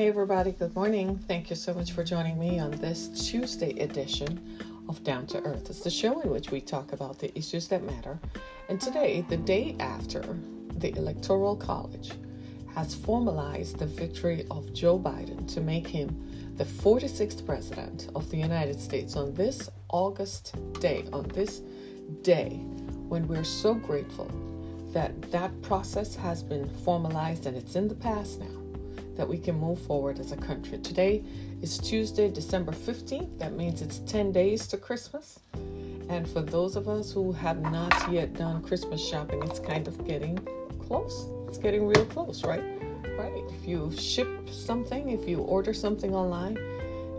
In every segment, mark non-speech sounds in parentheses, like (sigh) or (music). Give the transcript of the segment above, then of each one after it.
Hey, everybody, good morning. Thank you so much for joining me on this Tuesday edition of Down to Earth. It's the show in which we talk about the issues that matter. And today, the day after the Electoral College has formalized the victory of Joe Biden to make him the 46th president of the United States on this August day, on this day when we're so grateful that that process has been formalized and it's in the past now, that we can move forward as a country. Today is Tuesday, December 15th. That means it's 10 days to Christmas. And for those of us who have not yet done Christmas shopping, it's kind of getting close. It's getting real close, right? Right. If you ship something, if you order something online,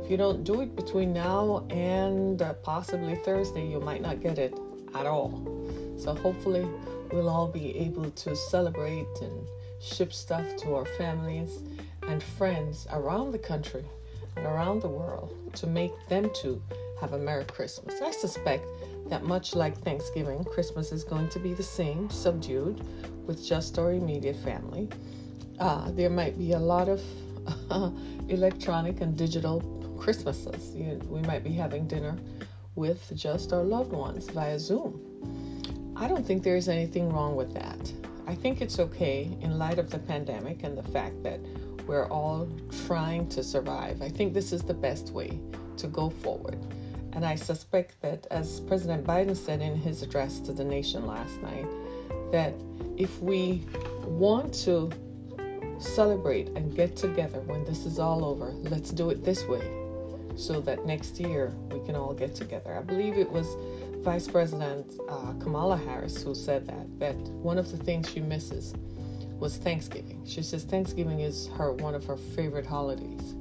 if you don't do it between now and uh, possibly Thursday, you might not get it at all. So hopefully, we'll all be able to celebrate and ship stuff to our families and friends around the country and around the world to make them too have a Merry Christmas. I suspect that much like Thanksgiving, Christmas is going to be the same, subdued, with just our immediate family. Uh, there might be a lot of uh, (laughs) electronic and digital Christmases. You, we might be having dinner with just our loved ones via Zoom. I don't think there's anything wrong with that. I think it's okay in light of the pandemic and the fact that we're all trying to survive. I think this is the best way to go forward. And I suspect that, as President Biden said in his address to the nation last night, that if we want to celebrate and get together when this is all over, let's do it this way so that next year we can all get together. I believe it was Vice President uh, Kamala Harris who said that that one of the things she misses was Thanksgiving. She says Thanksgiving is her one of her favorite holidays.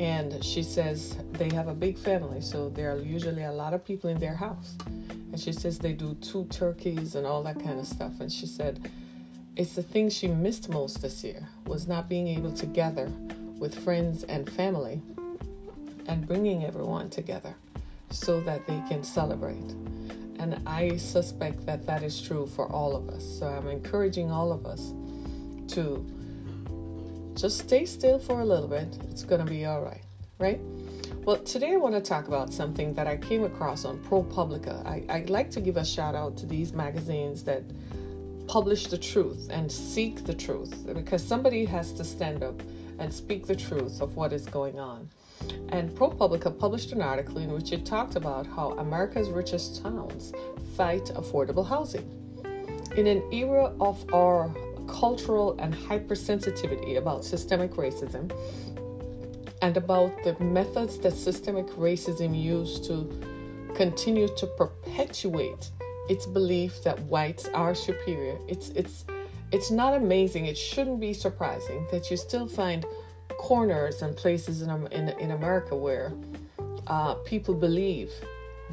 And she says they have a big family, so there are usually a lot of people in their house. And she says they do two turkeys and all that kind of stuff. And she said it's the thing she missed most this year was not being able to gather with friends and family and bringing everyone together so that they can celebrate. And I suspect that that is true for all of us. So I'm encouraging all of us to just stay still for a little bit. It's going to be all right, right? Well, today I want to talk about something that I came across on ProPublica. I, I'd like to give a shout out to these magazines that publish the truth and seek the truth because somebody has to stand up and speak the truth of what is going on. And ProPublica published an article in which it talked about how America's richest towns fight affordable housing. In an era of our cultural and hypersensitivity about systemic racism and about the methods that systemic racism used to continue to perpetuate its belief that whites are superior. It's it's it's not amazing. It shouldn't be surprising that you still find corners and places in, in, in America where uh, people believe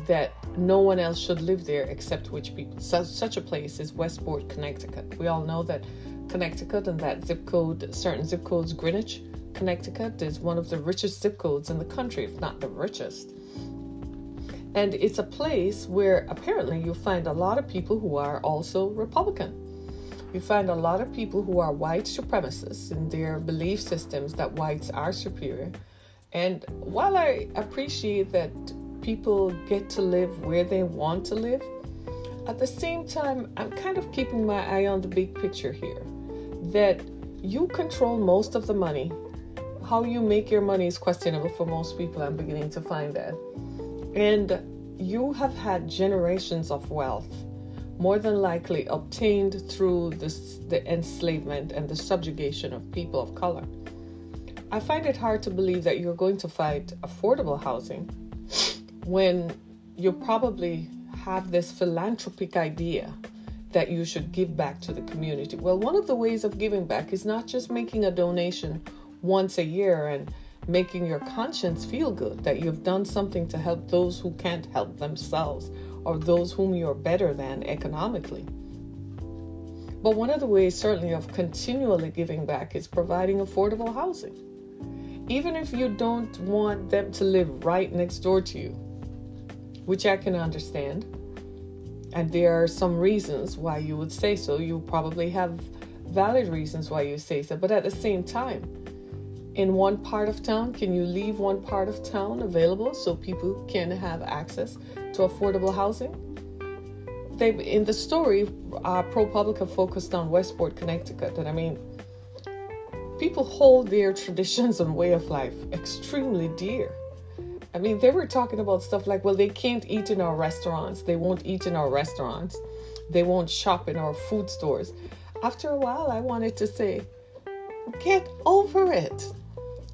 that no one else should live there except which people. Such, such a place is Westport, Connecticut. We all know that Connecticut and that zip code, certain zip codes, Greenwich, Connecticut, is one of the richest zip codes in the country, if not the richest. And it's a place where apparently you find a lot of people who are also Republican you find a lot of people who are white supremacists in their belief systems that whites are superior. And while I appreciate that people get to live where they want to live, at the same time, I'm kind of keeping my eye on the big picture here that you control most of the money. How you make your money is questionable for most people. I'm beginning to find that. And you have had generations of wealth more than likely obtained through this, the enslavement and the subjugation of people of color. I find it hard to believe that you're going to fight affordable housing when you probably have this philanthropic idea that you should give back to the community. Well, one of the ways of giving back is not just making a donation once a year and making your conscience feel good that you've done something to help those who can't help themselves or those whom you're better than economically. But one of the ways, certainly, of continually giving back is providing affordable housing. Even if you don't want them to live right next door to you, which I can understand, and there are some reasons why you would say so. You probably have valid reasons why you say so, but at the same time, in one part of town? Can you leave one part of town available so people can have access to affordable housing? They, in the story, uh, ProPublica focused on Westport, Connecticut, and I mean, people hold their (laughs) traditions and way of life extremely dear. I mean, they were talking about stuff like, well, they can't eat in our restaurants. They won't eat in our restaurants. They won't shop in our food stores. After a while, I wanted to say, get over it.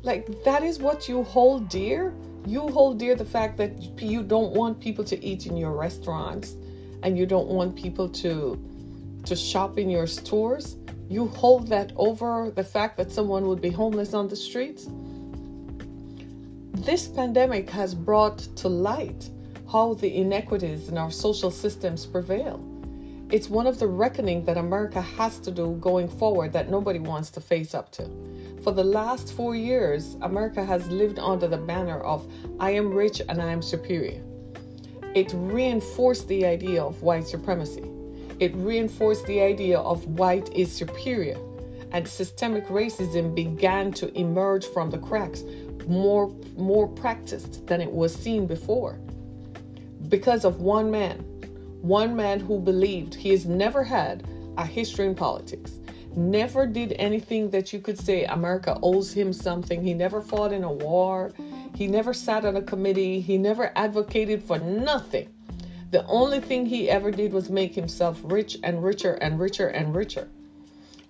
Like, that is what you hold dear. You hold dear the fact that you don't want people to eat in your restaurants and you don't want people to to shop in your stores you hold that over the fact that someone would be homeless on the streets. This pandemic has brought to light how the inequities in our social systems prevail. It's one of the reckoning that America has to do going forward that nobody wants to face up to. For the last four years, America has lived under the banner of I am rich and I am superior. It reinforced the idea of white supremacy. It reinforced the idea of white is superior, and systemic racism began to emerge from the cracks, more, more practiced than it was seen before. Because of one man, one man who believed he has never had a history in politics, never did anything that you could say America owes him something. He never fought in a war. He never sat on a committee. He never advocated for nothing. The only thing he ever did was make himself rich and richer and richer and richer.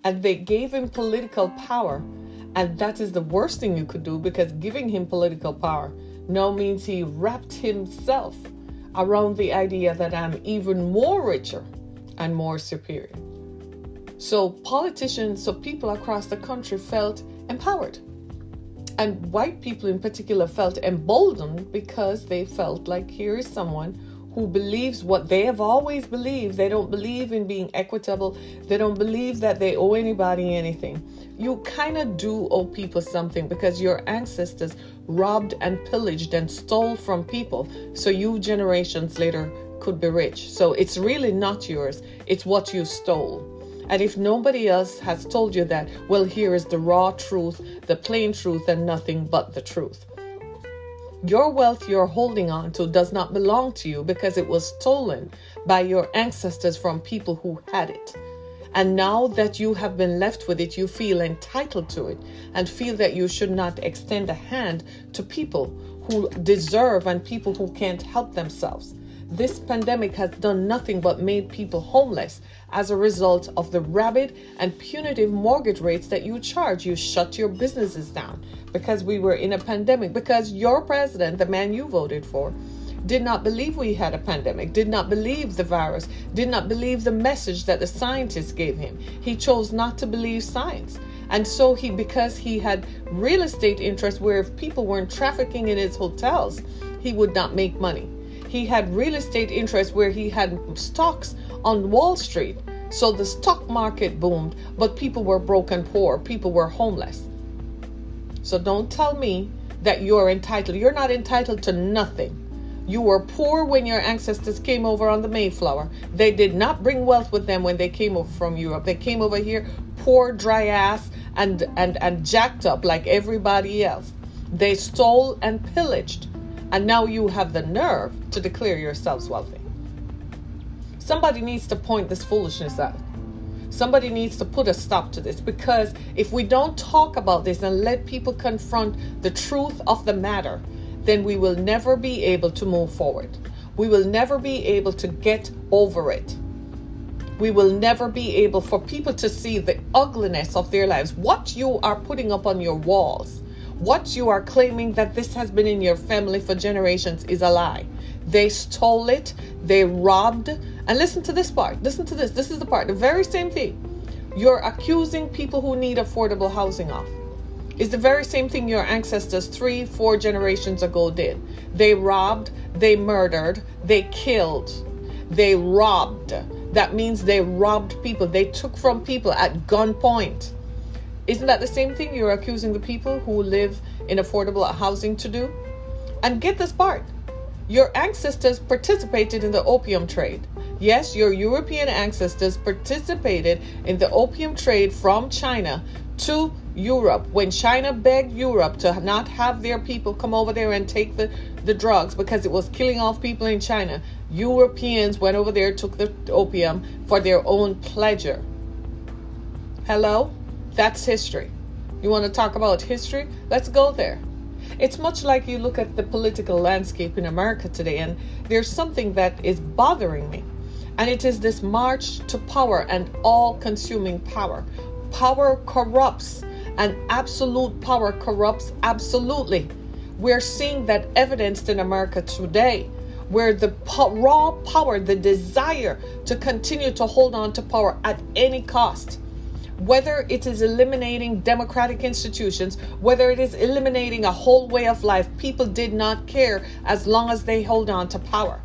And they gave him political power. And that is the worst thing you could do because giving him political power now means he wrapped himself around the idea that I'm even more richer and more superior. So politicians, so people across the country felt empowered. And white people in particular felt emboldened because they felt like here is someone who believes what they have always believed. They don't believe in being equitable. They don't believe that they owe anybody anything. You kind of do owe people something because your ancestors robbed and pillaged and stole from people so you generations later could be rich. So it's really not yours, it's what you stole. And if nobody else has told you that, well, here is the raw truth, the plain truth, and nothing but the truth. Your wealth you're holding on to does not belong to you because it was stolen by your ancestors from people who had it. And now that you have been left with it, you feel entitled to it and feel that you should not extend a hand to people who deserve and people who can't help themselves. This pandemic has done nothing but made people homeless as a result of the rabid and punitive mortgage rates that you charge. You shut your businesses down because we were in a pandemic, because your president, the man you voted for, did not believe we had a pandemic, did not believe the virus, did not believe the message that the scientists gave him. He chose not to believe science. And so he, because he had real estate interests where if people weren't trafficking in his hotels, he would not make money. He had real estate interests where he had stocks on Wall Street. So the stock market boomed, but people were broke and poor. People were homeless. So don't tell me that you're entitled. You're not entitled to nothing. You were poor when your ancestors came over on the Mayflower. They did not bring wealth with them when they came over from Europe. They came over here poor, dry ass, and, and, and jacked up like everybody else. They stole and pillaged and now you have the nerve to declare yourselves wealthy. Somebody needs to point this foolishness out. Somebody needs to put a stop to this because if we don't talk about this and let people confront the truth of the matter, then we will never be able to move forward. We will never be able to get over it. We will never be able for people to see the ugliness of their lives. What you are putting up on your walls what you are claiming that this has been in your family for generations is a lie. They stole it, they robbed. And listen to this part. Listen to this. This is the part. The very same thing. You're accusing people who need affordable housing of. Is the very same thing your ancestors three, four generations ago did. They robbed, they murdered, they killed, they robbed. That means they robbed people. They took from people at gunpoint. Isn't that the same thing you're accusing the people who live in affordable housing to do? And get this part your ancestors participated in the opium trade. Yes, your European ancestors participated in the opium trade from China to Europe when China begged Europe to not have their people come over there and take the, the drugs because it was killing off people in China. Europeans went over there, took the opium for their own pleasure. Hello? That's history. You want to talk about history? Let's go there. It's much like you look at the political landscape in America today, and there's something that is bothering me. And it is this march to power and all consuming power. Power corrupts, and absolute power corrupts absolutely. We're seeing that evidenced in America today, where the raw power, the desire to continue to hold on to power at any cost, whether it is eliminating democratic institutions, whether it is eliminating a whole way of life, people did not care as long as they hold on to power.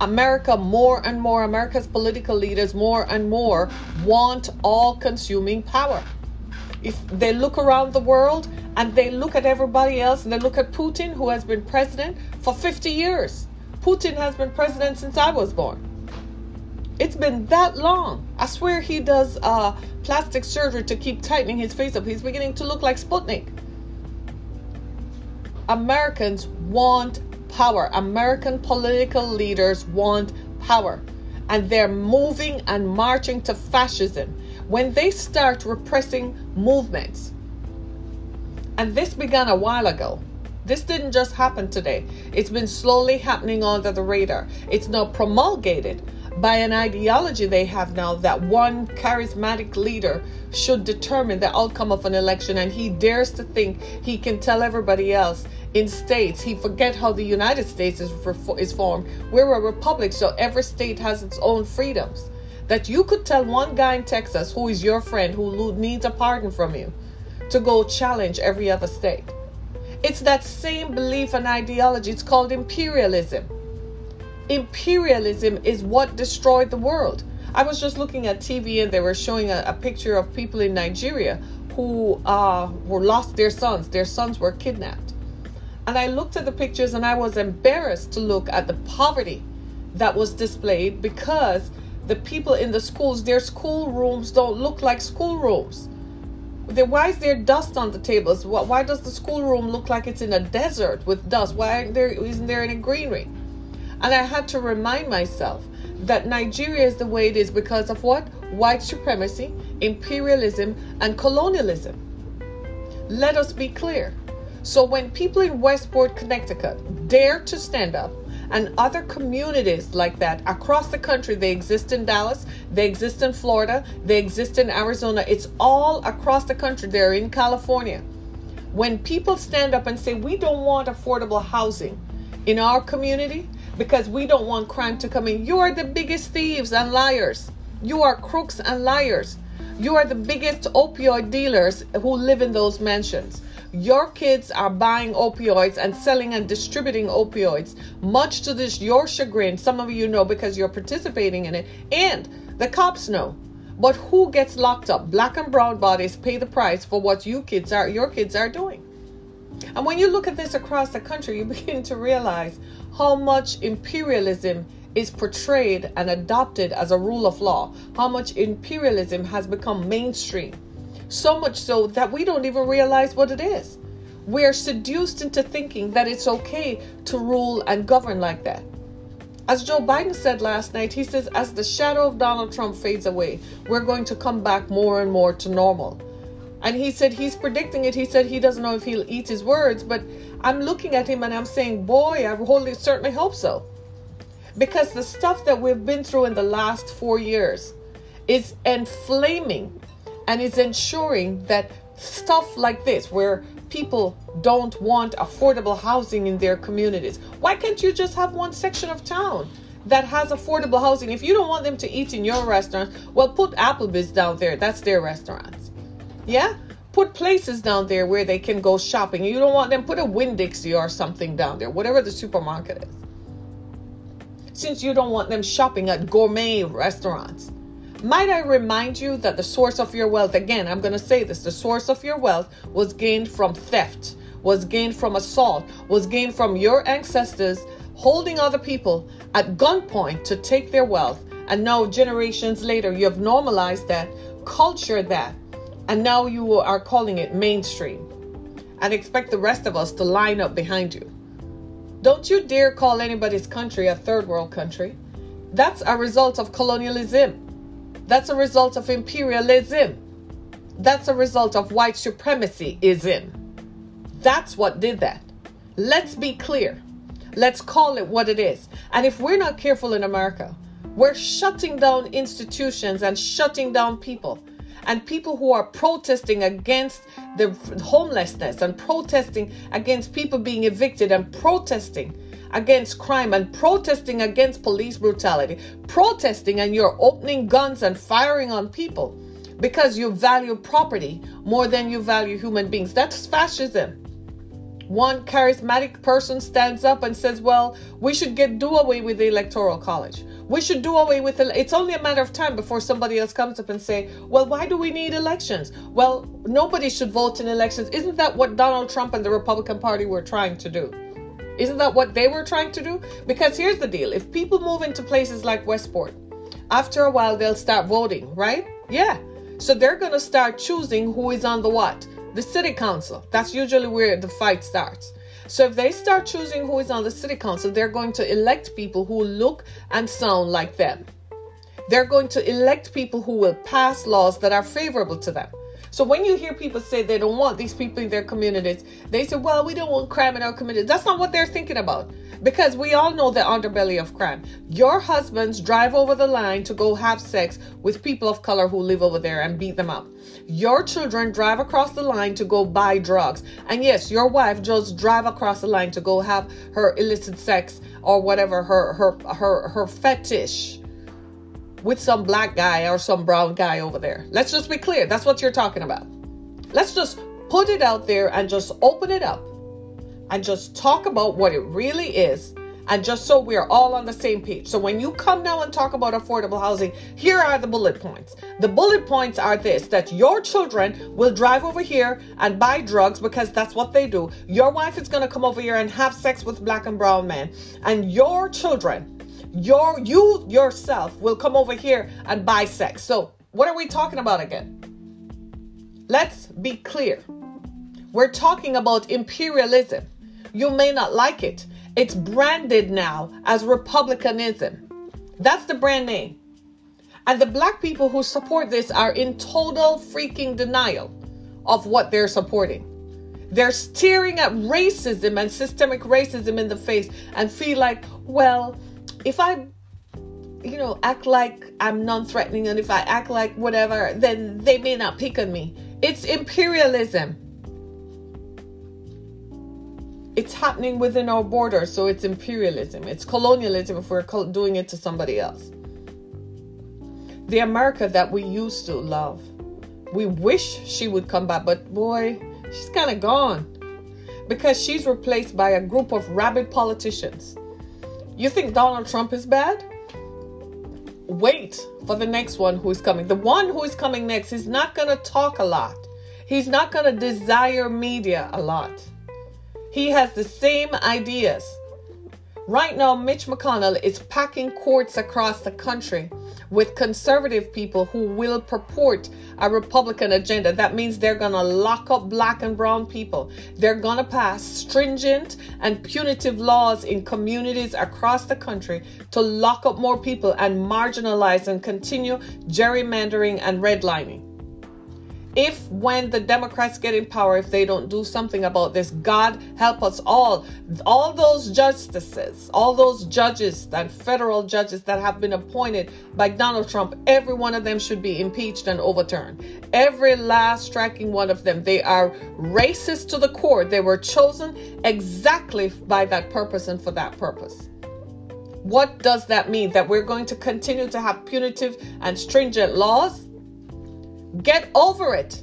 America, more and more, America's political leaders, more and more, want all consuming power. If they look around the world and they look at everybody else and they look at Putin, who has been president for 50 years, Putin has been president since I was born. It's been that long. I swear he does uh, plastic surgery to keep tightening his face up. He's beginning to look like Sputnik. Americans want power. American political leaders want power. And they're moving and marching to fascism. When they start repressing movements, and this began a while ago, this didn't just happen today. It's been slowly happening under the radar. It's now promulgated by an ideology they have now that one charismatic leader should determine the outcome of an election and he dares to think he can tell everybody else in states. He forget how the united states is, is formed. We're a republic so every state has its own freedoms. That you could tell one guy in texas who is your friend who needs a pardon from you to go challenge every other state. It's that same belief and ideology. It's called imperialism imperialism is what destroyed the world. I was just looking at TV and they were showing a, a picture of people in Nigeria who uh, were lost their sons. Their sons were kidnapped. And I looked at the pictures and I was embarrassed to look at the poverty that was displayed because the people in the schools, their school rooms don't look like school rooms. Why is there dust on the tables? Why does the schoolroom look like it's in a desert with dust? Why there, isn't there any greenery? And I had to remind myself that Nigeria is the way it is because of what? White supremacy, imperialism, and colonialism. Let us be clear. So when people in Westport, Connecticut dare to stand up, and other communities like that across the country, they exist in Dallas, they exist in Florida, they exist in Arizona, it's all across the country, they're in California. When people stand up and say, We don't want affordable housing in our community, because we don't want crime to come in. You are the biggest thieves and liars. You are crooks and liars. You are the biggest opioid dealers who live in those mansions. Your kids are buying opioids and selling and distributing opioids, much to this your chagrin. Some of you know because you're participating in it, and the cops know. But who gets locked up? Black and brown bodies pay the price for what you kids are your kids are doing. And when you look at this across the country, you (laughs) begin to realize how much imperialism is portrayed and adopted as a rule of law, how much imperialism has become mainstream. So much so that we don't even realize what it is. We're seduced into thinking that it's okay to rule and govern like that. As Joe Biden said last night, he says, as the shadow of Donald Trump fades away, we're going to come back more and more to normal. And he said he's predicting it. He said he doesn't know if he'll eat his words, but I'm looking at him and I'm saying, boy, I wholly certainly hope so. Because the stuff that we've been through in the last four years is inflaming and is ensuring that stuff like this, where people don't want affordable housing in their communities, why can't you just have one section of town? that has affordable housing. If you don't want them to eat in your restaurant, well, put Applebee's down there. That's their restaurant. Yeah? Put places down there where they can go shopping. You don't want them, put a Winn Dixie or something down there, whatever the supermarket is. Since you don't want them shopping at gourmet restaurants. Might I remind you that the source of your wealth, again, I'm going to say this the source of your wealth was gained from theft, was gained from assault, was gained from your ancestors holding other people at gunpoint to take their wealth And now, generations later, you have normalized that, culture that, and now you are calling it mainstream and expect the rest of us to line up behind you. Don't you dare call anybody's country a third world country. That's a result of colonialism. That's a result of imperialism. That's a result of white supremacy is in. That's what did that. Let's be clear. Let's call it what it is. And if we're not careful in America, we're shutting down institutions and shutting down people. And people who are protesting against the homelessness and protesting against people being evicted and protesting against crime and protesting against police brutality, protesting and you're opening guns and firing on people because you value property more than you value human beings. That's fascism. One charismatic person stands up and says, "Well, we should get do away with the electoral college. We should do away with it. It's only a matter of time before somebody else comes up and say, "Well, why do we need elections?" Well, nobody should vote in elections. Isn't that what Donald Trump and the Republican Party were trying to do? Isn't that what they were trying to do? Because here's the deal: if people move into places like Westport, after a while they'll start voting, right? Yeah. So they're going to start choosing who is on the what? The city council. That's usually where the fight starts. So if they start choosing who is on the city council, they're going to elect people who look and sound like them. They're going to elect people who will pass laws that are favorable to them. So when you hear people say they don't want these people in their communities, they say, well, we don't want crime in our community. That's not what they're thinking about because we all know the underbelly of crime. Your husbands drive over the line to go have sex with people of color who live over there and beat them up. Your children drive across the line to go buy drugs. And yes, your wife just drive across the line to go have her illicit sex or whatever her her her her fetish with some black guy or some brown guy over there. Let's just be clear. That's what you're talking about. Let's just put it out there and just open it up and just talk about what it really is and just so we're all on the same page. So when you come now and talk about affordable housing, here are the bullet points. The bullet points are this that your children will drive over here and buy drugs because that's what they do. Your wife is going to come over here and have sex with black and brown men. And your children your you yourself will come over here and buy sex. So, what are we talking about again? Let's be clear. We're talking about imperialism. You may not like it. It's branded now as republicanism. That's the brand name. And the black people who support this are in total freaking denial of what they're supporting. They're staring at racism and systemic racism in the face and feel like, well, if I, you know, act like I'm non threatening and if I act like whatever, then they may not pick on me. It's imperialism. It's happening within our borders, so it's imperialism. It's colonialism if we're doing it to somebody else. The America that we used to love, we wish she would come back, but boy, she's kind of gone because she's replaced by a group of rabid politicians you think Donald Trump is bad? Wait for the next one who is coming. The one who is coming next is not going to talk a lot. He's not going to desire media a lot. He has the same ideas. Right now, Mitch McConnell is packing courts across the country with conservative people who will purport a Republican agenda. That means they're going to lock up black and brown people. They're going to pass stringent and punitive laws in communities across the country to lock up more people and marginalize and continue gerrymandering and redlining if when the Democrats get in power, if they don't do something about this, God help us all. All those justices, all those judges and federal judges that have been appointed by Donald Trump, every one of them should be impeached and overturned. Every last striking one of them. They are racist to the core. They were chosen exactly by that purpose and for that purpose. What does that mean? That we're going to continue to have punitive and stringent laws? Get over it.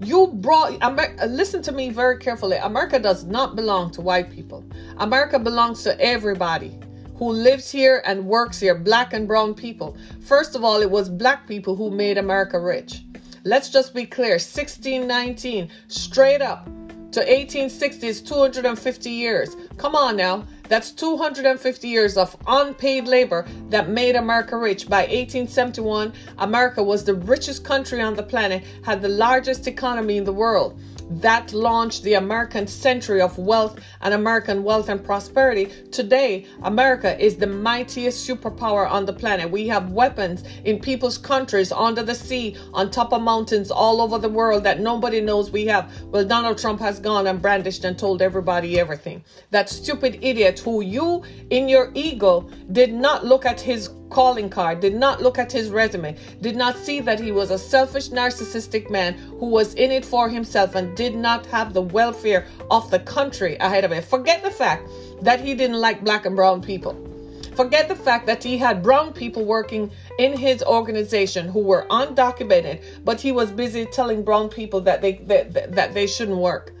You brought, Amer- uh, listen to me very carefully. America does not belong to white people. America belongs to everybody who lives here and works here, black and brown people. First of all, it was black people who made America rich. Let's just be clear 1619, straight up. To 1860 is 250 years. Come on now. That's 250 years of unpaid labor that made America rich. By 1871, America was the richest country on the planet, had the largest economy in the world that launched the American century of wealth and American wealth and prosperity. Today, America is the mightiest superpower on the planet. We have weapons in people's countries, under the sea, on top of mountains, all over the world that nobody knows we have. Well, Donald Trump has gone and brandished and told everybody everything. That stupid idiot who you, in your ego, did not look at his calling card, did not look at his resume, did not see that he was a selfish, narcissistic man who was in it for himself and did not have the welfare of the country ahead of him. Forget the fact that he didn't like black and brown people. Forget the fact that he had brown people working in his organization who were undocumented, but he was busy telling brown people that they that, that they shouldn't work.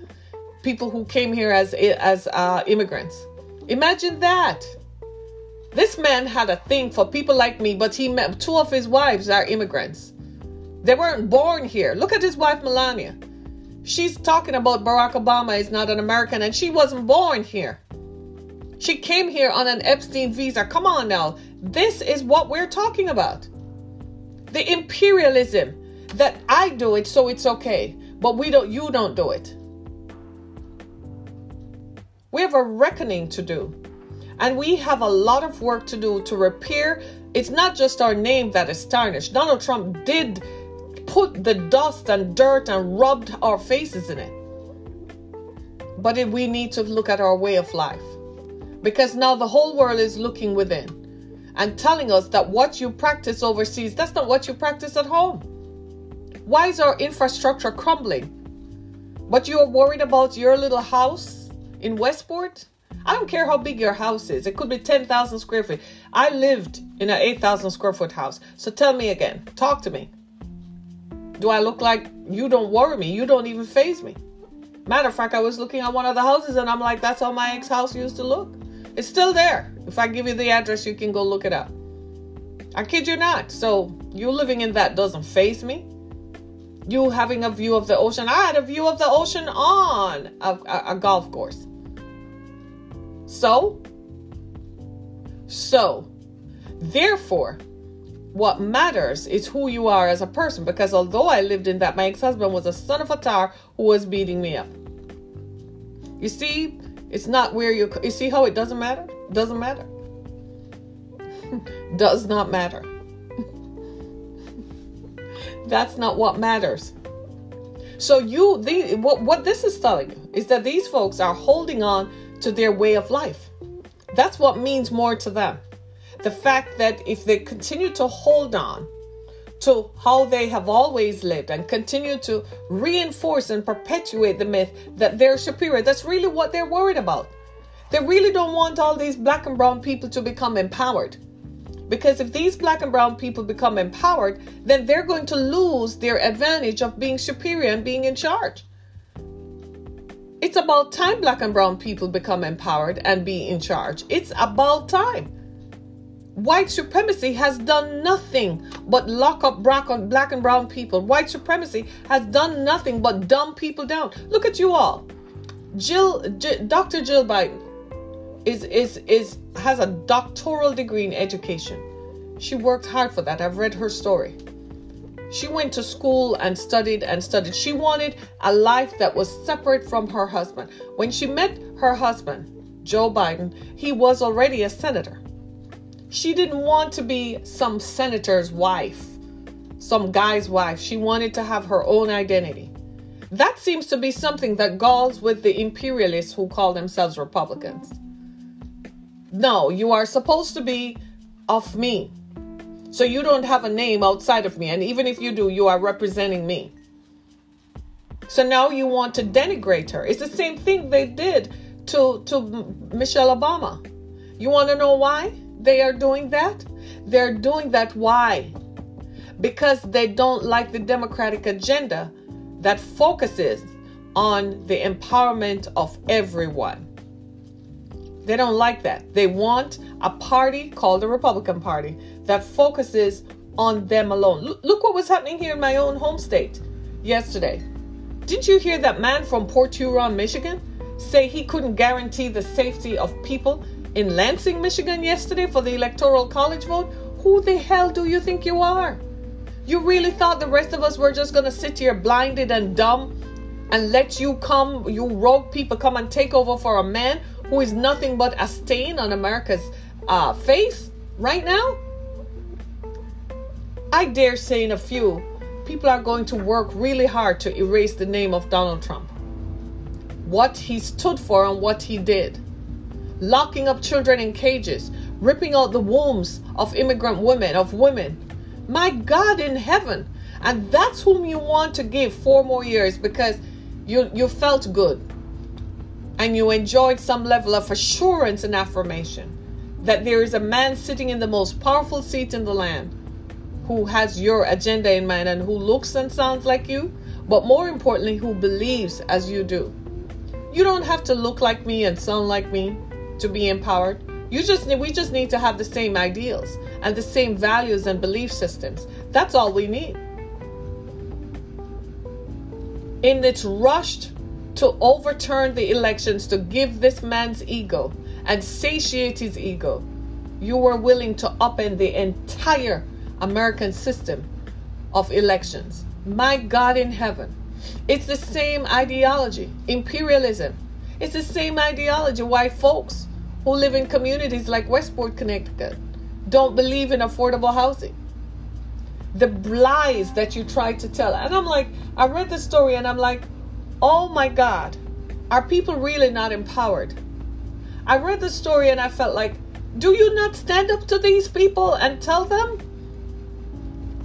People who came here as as uh, immigrants. Imagine that. This man had a thing for people like me, but he met two of his wives are immigrants. They weren't born here. Look at his wife, Melania. She's talking about Barack Obama is not an American and she wasn't born here. She came here on an Einstein visa. Come on now. This is what we're talking about. The imperialism that I do it so it's okay, but we don't you don't do it. We have a reckoning to do. And we have a lot of work to do to repair. It's not just our name that is tarnished. Donald Trump did put the dust and dirt and rubbed our faces in it. But we need to look at our way of life. Because now the whole world is looking within and telling us that what you practice overseas, that's not what you practice at home. Why is our infrastructure crumbling? But you're worried about your little house in Westport? I don't care how big your house is. It could be 10,000 square feet. I lived in an 8,000 square foot house. So tell me again. Talk to me. Do I look like you don't worry me? You don't even phase me. Matter of fact, I was looking at one of the houses and I'm like, that's how my ex house used to look. It's still there. If I give you the address, you can go look it up. I kid you not. So you living in that doesn't phase me. You having a view of the ocean. I had a view of the ocean on a, a, a golf course. So, so, therefore, what matters is who you are as a person. Because although I lived in that, my ex husband was a son of a tar who was beating me up. You see, it's not where you. You see how it doesn't matter. Doesn't matter. (laughs) Does not matter. (laughs) That's not what matters. So you, the what what this is telling you is that these folks are holding on to their way of life. That's what means more to them. The fact that if they continue to hold on to how they have always lived and continue to reinforce and perpetuate the myth that they're superior, that's really what they're worried about. They really don't want all these black and brown people to become empowered. Because if these black and brown people become empowered, then they're going to lose their advantage of being superior and being in charge. It's about time black and brown people become empowered and be in charge. It's about time. White supremacy has done nothing but lock up black and brown people. White supremacy has done nothing but dumb people down. Look at you all. Jill, Dr. Jill Biden is is is has a doctoral degree in education. She worked hard for that. I've read her story. She went to school and studied and studied. She wanted a life that was separate from her husband. When she met her husband, Joe Biden, he was already a senator. She didn't want to be some senator's wife, some guy's wife. She wanted to have her own identity. That seems to be something that galls with the imperialists who call themselves Republicans. No, you are supposed to be of me. So you don't have a name outside of me. And even if you do, you are representing me. So now you want to denigrate her. It's the same thing they did to, to Michelle Obama. You want to know why they are doing that? They're doing that why? Because they don't like the Democratic agenda that focuses on the empowerment of everyone. They don't like that. They want a party called the Republican Party that focuses on them alone. Look, look what was happening here in my own home state yesterday. Didn't you hear that man from Port Huron, Michigan, say he couldn't guarantee the safety of people in Lansing, Michigan yesterday for the Electoral College vote? Who the hell do you think you are? You really thought the rest of us were just going to sit here blinded and dumb and let you come, you rogue people, come and take over for a man who is nothing but a stain on America's uh, face right now? I dare say, in a few, people are going to work really hard to erase the name of Donald Trump. What he stood for and what he did. Locking up children in cages, ripping out the wombs of immigrant women, of women. My God in heaven. And that's whom you want to give four more years because you, you felt good and you enjoyed some level of assurance and affirmation that there is a man sitting in the most powerful seat in the land who has your agenda in mind and who looks and sounds like you, but more importantly, who believes as you do. You don't have to look like me and sound like me to be empowered. You just we just need to have the same ideals and the same values and belief systems. That's all we need. In this rushed to overturn the elections to give this man's ego and satiate his ego, you were willing to upend the entire American system of elections. My God in heaven. It's the same ideology, imperialism. It's the same ideology. why folks who live in communities like Westport, Connecticut, don't believe in affordable housing. The lies that you try to tell. And I'm like, I read the story and I'm like, oh my God, are people really not empowered? I read the story and I felt like, do you not stand up to these people and tell them?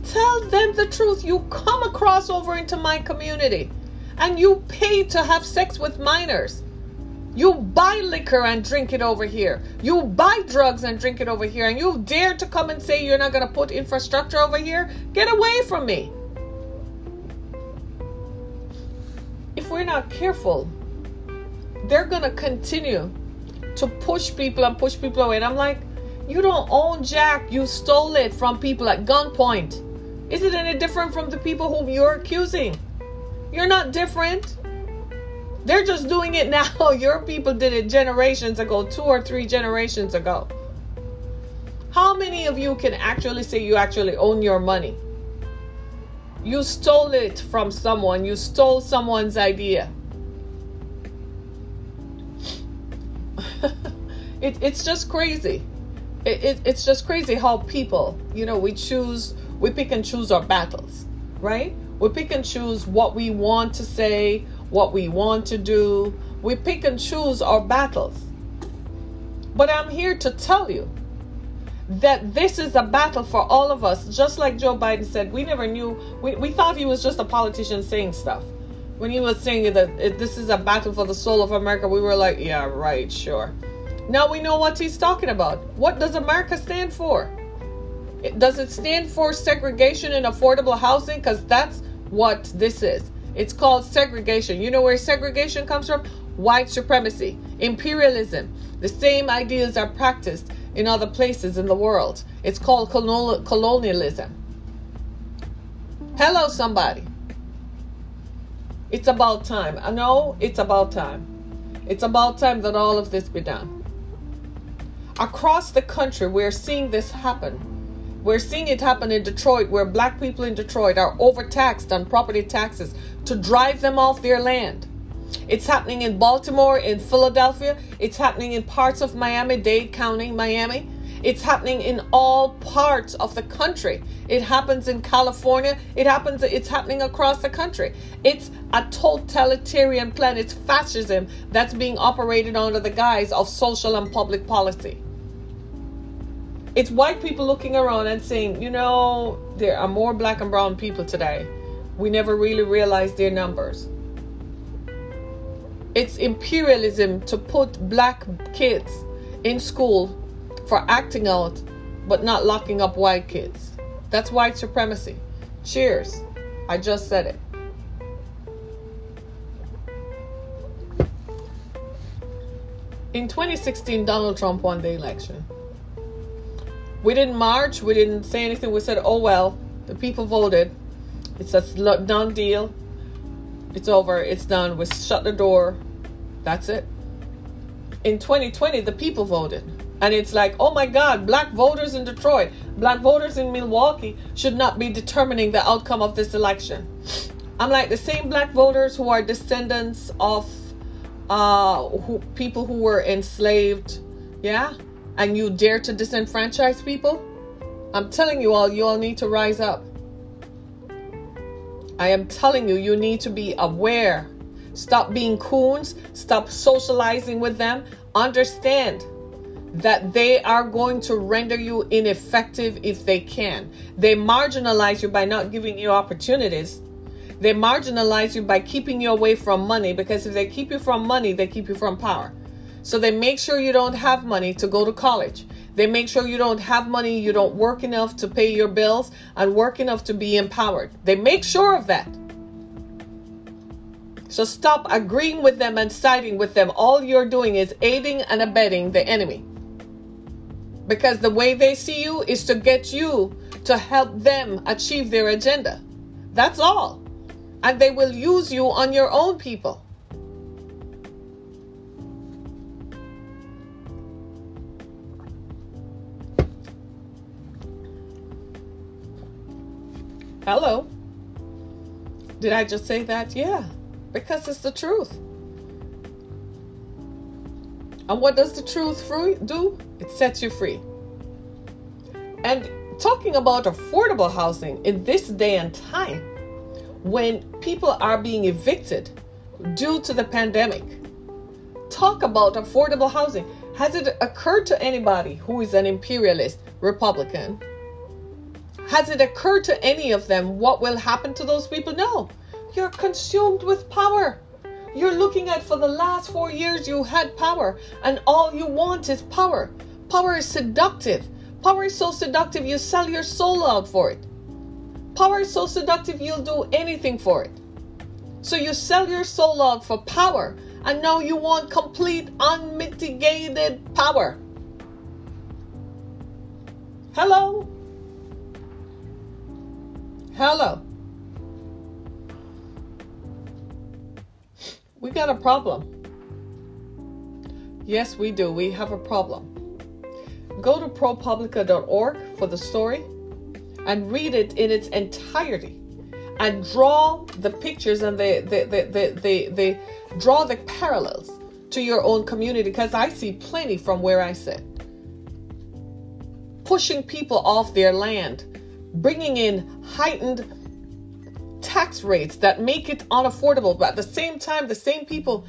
Tell them the truth. You come across over into my community and you pay to have sex with minors. You buy liquor and drink it over here. You buy drugs and drink it over here. And you dare to come and say you're not going to put infrastructure over here? Get away from me. If we're not careful, they're going to continue to push people and push people away. And I'm like, you don't own Jack. You stole it from people at gunpoint. Is it any different from the people whom you're accusing? You're not different. They're just doing it now. (laughs) Your people did it generations ago, two or three generations ago. How many of you can actually say you actually own your money? You stole it from someone, you stole someone's idea. (laughs) it, it's just crazy. It, it, it's just crazy how people, you know, we choose we pick and choose our battles, right? We pick and choose what we want to say, what we want to do. We pick and choose our battles. But I'm here to tell you that this is a battle for all of us. Just like Joe Biden said, we never knew, we, we thought he was just a politician saying stuff. When he was saying that this is a battle for the soul of America, we were like, yeah, right, sure. Now we know what he's talking about. What does America stand for? Does it stand for segregation and affordable housing? Because that's what this is. It's called segregation. You know where segregation comes from? White supremacy, imperialism. The same ideas are practiced in other places in the world. It's called colonialism. Hello, somebody. It's about time. I know it's about time. It's about time that all of this be done. Across the country, we're seeing this happen we're seeing it happen in Detroit, where black people in Detroit are overtaxed on property taxes to drive them off their land. It's happening in Baltimore, in Philadelphia. It's happening in parts of Miami Dade County, Miami. It's happening in all parts of the country. It happens in California. It happens, it's happening across the country. It's a totalitarian plan. It's fascism that's being operated under the guise of social and public policy. It's white people looking around and saying, you know, there are more black and brown people today. We never really realized their numbers. It's imperialism to put black kids in school for acting out but not locking up white kids. That's white supremacy. Cheers. I just said it. In 2016, Donald Trump won the election. We didn't march. We didn't say anything. We said, oh, well, the people voted. It's a done deal. It's over. It's done. We shut the door. That's it. In 2020, the people voted. And it's like, oh my God, black voters in Detroit, black voters in Milwaukee should not be determining the outcome of this election. I'm like the same black voters who are descendants of uh, who, people who were enslaved, yeah, and you dare to disenfranchise people. I'm telling you all, you all need to rise up. I am telling you, you need to be aware. Stop being coons. Stop socializing with them. Understand that they are going to render you ineffective if they can. They marginalize you by not giving you opportunities. They marginalize you by keeping you away from money because if they keep you from money, they keep you from power. So they make sure you don't have money to go to college. They make sure you don't have money, you don't work enough to pay your bills, and work enough to be empowered. They make sure of that. So stop agreeing with them and siding with them. All you're doing is aiding and abetting the enemy because the way they see you is to get you to help them achieve their agenda. That's all. And they will use you on your own people. Hello. Did I just say that? Yeah, because it's the truth. And what does the truth do? It sets you free. And talking about affordable housing in this day and time, when people are being evicted due to the pandemic, talk about affordable housing. Has it occurred to anybody who is an imperialist Republican? Has it occurred to any of them what will happen to those people? No. You're consumed with power. You're looking at for the last four years you had power, and all you want is power. Power is seductive. Power is so seductive you sell your soul out for it. Power is so seductive you'll do anything for it. So you sell your soul out for power, and now you want complete, unmitigated power. Hello? Hello? We got a problem. Yes, we do. We have a problem. Go to propublica.org for the story and read it in its entirety and draw the pictures and the the the the, the, the draw the parallels to your own community because I see plenty from where I sit. Pushing people off their land, bringing in heightened tax rates that make it unaffordable, but at the same time, the same people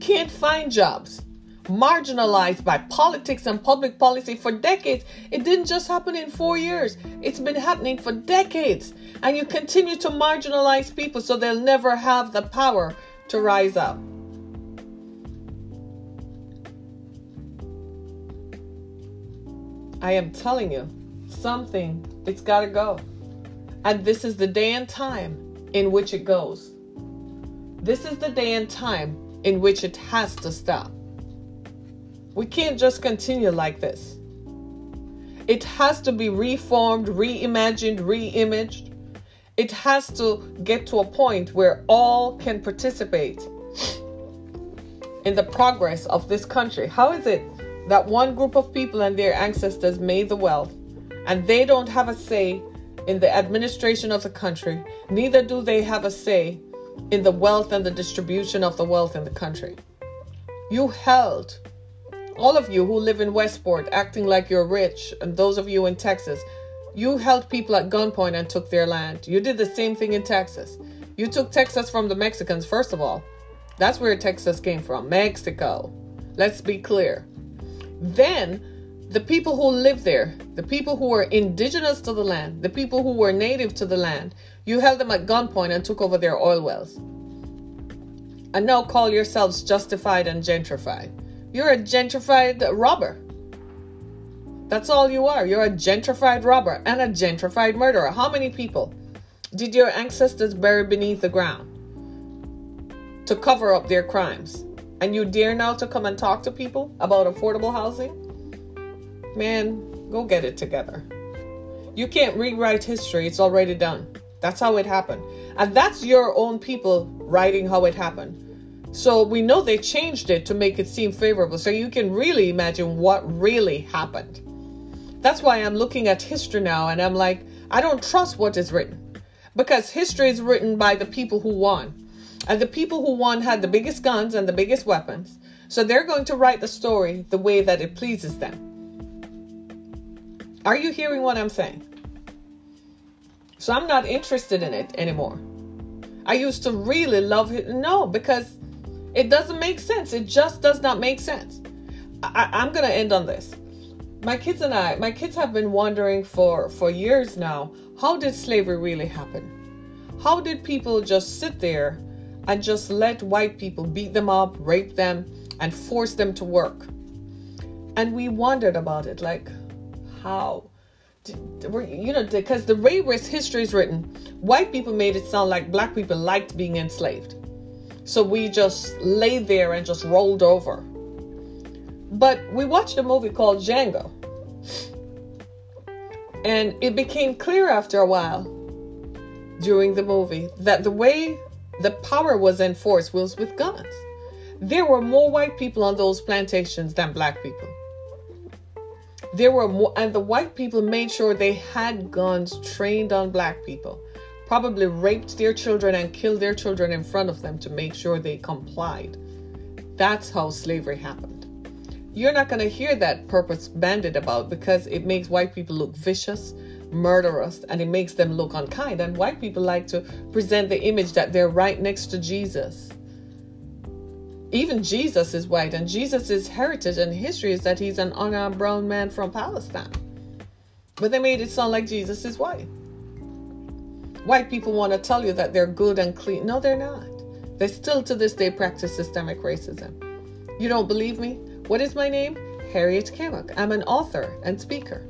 can't find jobs. Marginalized by politics and public policy for decades. It didn't just happen in four years, it's been happening for decades. And you continue to marginalize people so they'll never have the power to rise up. I am telling you, something, it's got to go. And this is the day and time in which it goes. This is the day and time in which it has to stop. We can't just continue like this. It has to be reformed, reimagined, reimaged. It has to get to a point where all can participate in the progress of this country. How is it that one group of people and their ancestors made the wealth and they don't have a say in the administration of the country, neither do they have a say in the wealth and the distribution of the wealth in the country. You held, all of you who live in Westport acting like you're rich, and those of you in Texas, you held people at gunpoint and took their land. You did the same thing in Texas. You took Texas from the Mexicans, first of all. That's where Texas came from, Mexico. Let's be clear. Then the people who live there, the people who were indigenous to the land, the people who were native to the land, you held them at gunpoint and took over their oil wells. And now call yourselves justified and gentrified. You're a gentrified robber. That's all you are. You're a gentrified robber and a gentrified murderer. How many people did your ancestors bury beneath the ground to cover up their crimes? And you dare now to come and talk to people about affordable housing? Man, go get it together. You can't rewrite history, it's already done. That's how it happened. And that's your own people writing how it happened. So we know they changed it to make it seem favorable. So you can really imagine what really happened. That's why I'm looking at history now and I'm like, I don't trust what is written. Because history is written by the people who won. And the people who won had the biggest guns and the biggest weapons. So they're going to write the story the way that it pleases them. Are you hearing what I'm saying? So I'm not interested in it anymore. I used to really love it. No, because it doesn't make sense. It just does not make sense. I, I'm going to end on this. My kids and I, my kids have been wondering for, for years now how did slavery really happen? How did people just sit there and just let white people beat them up, rape them, and force them to work? And we wondered about it like, how? You know, because the way history is written, white people made it sound like black people liked being enslaved. So we just lay there and just rolled over. But we watched a movie called Django. And it became clear after a while during the movie that the way the power was enforced was with guns. There were more white people on those plantations than black people. There were more, and the white people made sure they had guns trained on black people probably raped their children and killed their children in front of them to make sure they complied. That's how slavery happened. You're not going to hear that purpose banded about because it makes white people look vicious, murderous, and it makes them look unkind. And white people like to present the image that they're right next to Jesus. Even Jesus is white, and Jesus' heritage and history is that he's an unarmed brown man from Palestine. But they made it sound like Jesus is white. White people want to tell you that they're good and clean. No, they're not. They still to this day practice systemic racism. You don't believe me? What is my name? Harriet Kimmick. I'm an author and speaker.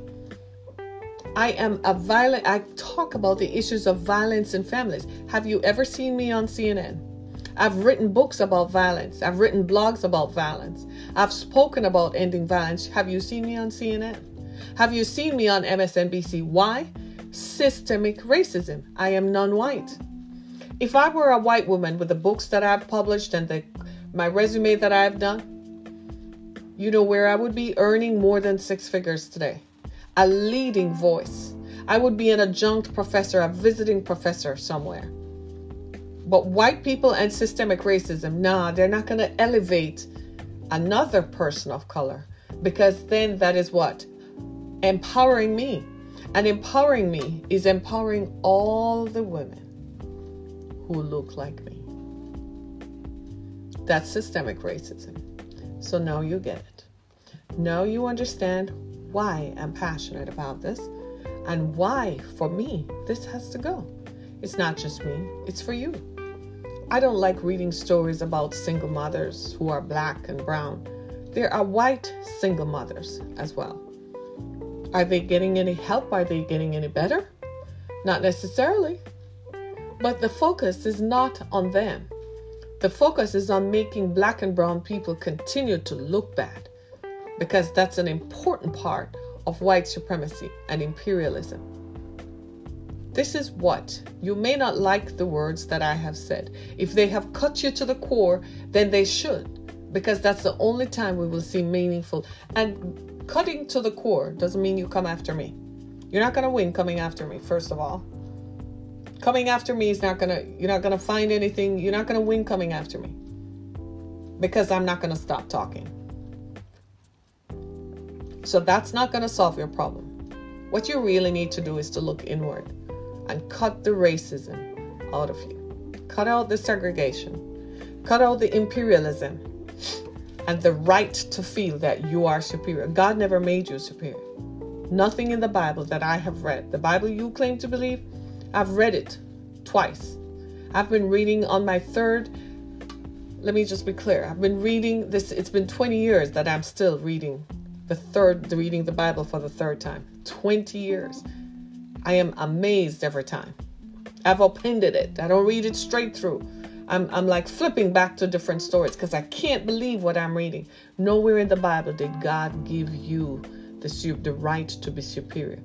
I am a violent, I talk about the issues of violence in families. Have you ever seen me on CNN? I've written books about violence. I've written blogs about violence. I've spoken about ending violence. Have you seen me on CNN? Have you seen me on MSNBC? Why? systemic racism. I am non white. If I were a white woman with the books that I've published and the, my resume that I've done, you know where I would be earning more than six figures today. A leading voice. I would be an adjunct professor, a visiting professor somewhere. But white people and systemic racism, nah, they're not going to elevate another person of color because then that is what? Empowering me. And empowering me is empowering all the women who look like me. That's systemic racism. So now you get it. Now you understand why I'm passionate about this and why, for me, this has to go. It's not just me, it's for you. I don't like reading stories about single mothers who are black and brown. There are white single mothers as well. Are they getting any help? Are they getting any better? Not necessarily. But the focus is not on them. The focus is on making black and brown people continue to look bad because that's an important part of white supremacy and imperialism. This is what you may not like the words that I have said. If they have cut you to the core, then they should, because that's the only time we will see meaningful. And cutting to the core doesn't mean you come after me. You're not going to win coming after me, first of all. Coming after me is not going to, you're not going to find anything. You're not going to win coming after me because I'm not going to stop talking. So that's not going to solve your problem. What you really need to do is to look inward and cut the racism out of you. Cut out the segregation. Cut out the imperialism and the right to feel that you are superior. God never made you superior. Nothing in the Bible that I have read, the Bible you claim to believe, I've read it twice. I've been reading on my third. Let me just be clear. I've been reading this, it's been 20 years that I'm still reading the third, reading the Bible for the third time. 20 years. I am amazed every time. I've appended it. I don't read it straight through. I'm, I'm like flipping back to different stories because I can't believe what I'm reading. Nowhere in the Bible did God give you the, the right to be superior.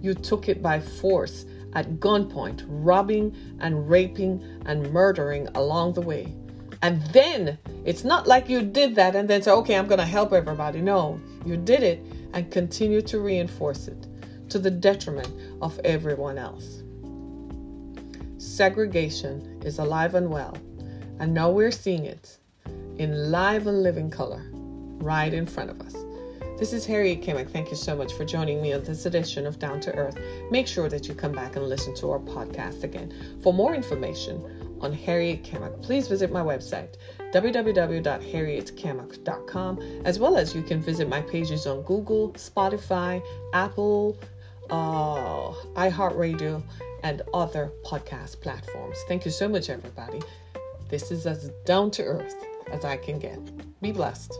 You took it by force at gunpoint, robbing and raping and murdering along the way. And then it's not like you did that and then say, okay, I'm going to help everybody. No, you did it and continue to reinforce it to the detriment of everyone else. Segregation is alive and well, and now we're seeing it in live and living color right in front of us. This is Harriet Kimmick. Thank you so much for joining me on this edition of Down to Earth. Make sure that you come back and listen to our podcast again. For more information on Harriet Kimmick, please visit my website, www.harrietkimmick.com, as well as you can visit my pages on Google, Spotify, Apple, uh, iHeartRadio, and other podcast platforms. Thank you so much, everybody. This is as down to earth as I can get. Be blessed.